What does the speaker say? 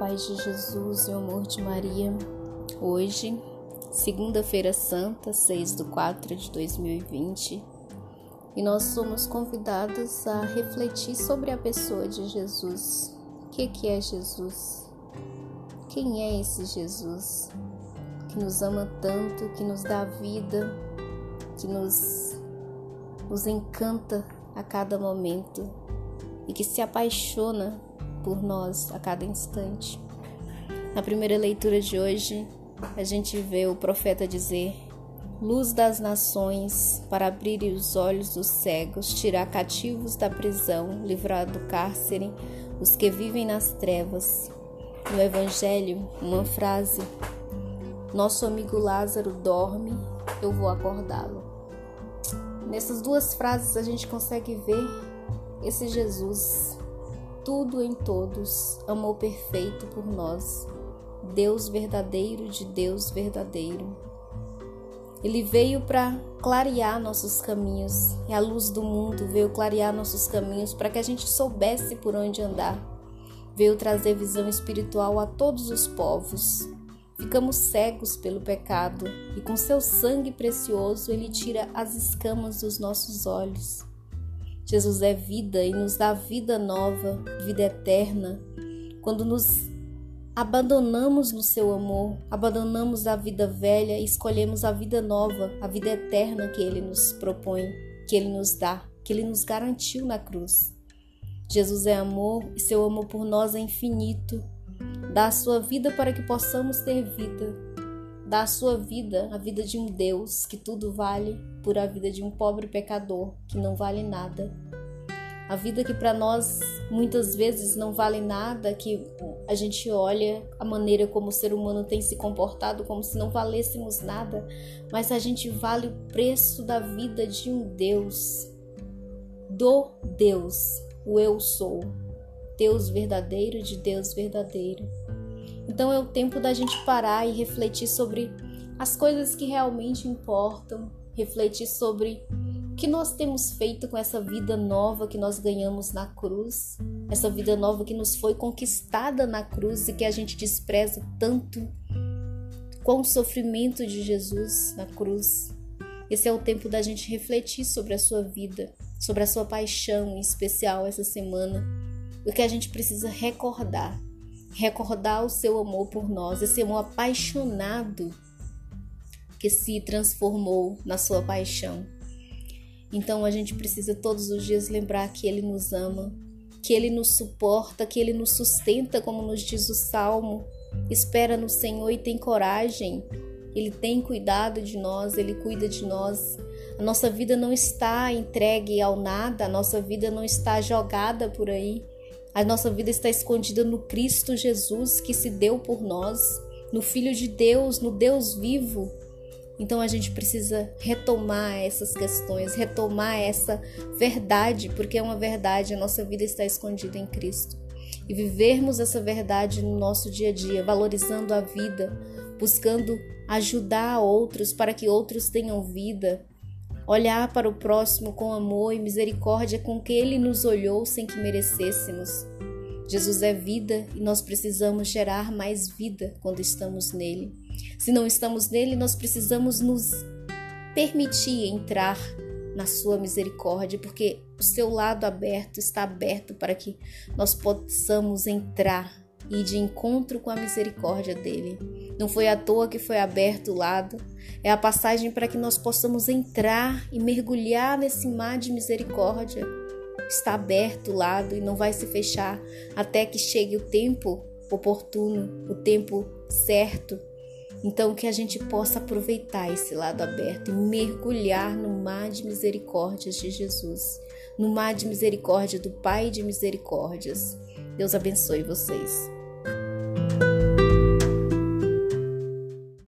paz de Jesus e o amor de Maria. Hoje, segunda-feira santa, 6 de 4 de 2020, e nós somos convidados a refletir sobre a pessoa de Jesus. O que, que é Jesus? Quem é esse Jesus que nos ama tanto, que nos dá vida, que nos, nos encanta a cada momento e que se apaixona por nós a cada instante. Na primeira leitura de hoje, a gente vê o profeta dizer: Luz das nações, para abrir os olhos dos cegos, tirar cativos da prisão, livrar do cárcere os que vivem nas trevas. No Evangelho, uma frase: Nosso amigo Lázaro dorme, eu vou acordá-lo. Nessas duas frases a gente consegue ver esse Jesus tudo em todos, amor perfeito por nós, Deus verdadeiro de Deus verdadeiro. Ele veio para clarear nossos caminhos, e a luz do mundo veio clarear nossos caminhos para que a gente soubesse por onde andar. Veio trazer visão espiritual a todos os povos. Ficamos cegos pelo pecado e com seu sangue precioso ele tira as escamas dos nossos olhos. Jesus é vida e nos dá vida nova, vida eterna. Quando nos abandonamos no seu amor, abandonamos a vida velha e escolhemos a vida nova, a vida eterna que ele nos propõe, que ele nos dá, que ele nos garantiu na cruz. Jesus é amor e seu amor por nós é infinito. Dá a sua vida para que possamos ter vida. Dá a sua vida, a vida de um Deus que tudo vale, por a vida de um pobre pecador que não vale nada. A vida que para nós muitas vezes não vale nada, que a gente olha a maneira como o ser humano tem se comportado como se não valêssemos nada, mas a gente vale o preço da vida de um Deus, do Deus, o eu sou, Deus verdadeiro de Deus verdadeiro. Então é o tempo da gente parar e refletir sobre as coisas que realmente importam, refletir sobre o que nós temos feito com essa vida nova que nós ganhamos na cruz, essa vida nova que nos foi conquistada na cruz e que a gente despreza tanto com o sofrimento de Jesus na cruz. Esse é o tempo da gente refletir sobre a sua vida, sobre a sua paixão em especial essa semana. O que a gente precisa recordar, recordar o seu amor por nós, esse amor apaixonado que se transformou na sua paixão. Então a gente precisa todos os dias lembrar que Ele nos ama, que Ele nos suporta, que Ele nos sustenta, como nos diz o Salmo. Espera no Senhor e tem coragem. Ele tem cuidado de nós, Ele cuida de nós. A nossa vida não está entregue ao nada, a nossa vida não está jogada por aí. A nossa vida está escondida no Cristo Jesus que se deu por nós, no Filho de Deus, no Deus vivo, então a gente precisa retomar essas questões, retomar essa verdade, porque é uma verdade, a nossa vida está escondida em Cristo. E vivermos essa verdade no nosso dia a dia, valorizando a vida, buscando ajudar outros para que outros tenham vida, olhar para o próximo com amor e misericórdia com que ele nos olhou sem que merecêssemos. Jesus é vida e nós precisamos gerar mais vida quando estamos nele. Se não estamos nele, nós precisamos nos permitir entrar na sua misericórdia, porque o seu lado aberto está aberto para que nós possamos entrar e de encontro com a misericórdia dele. Não foi à toa que foi aberto o lado, é a passagem para que nós possamos entrar e mergulhar nesse mar de misericórdia. Está aberto o lado e não vai se fechar até que chegue o tempo oportuno, o tempo certo então, que a gente possa aproveitar esse lado aberto e mergulhar no mar de misericórdias de Jesus, no mar de misericórdia do Pai de misericórdias. Deus abençoe vocês.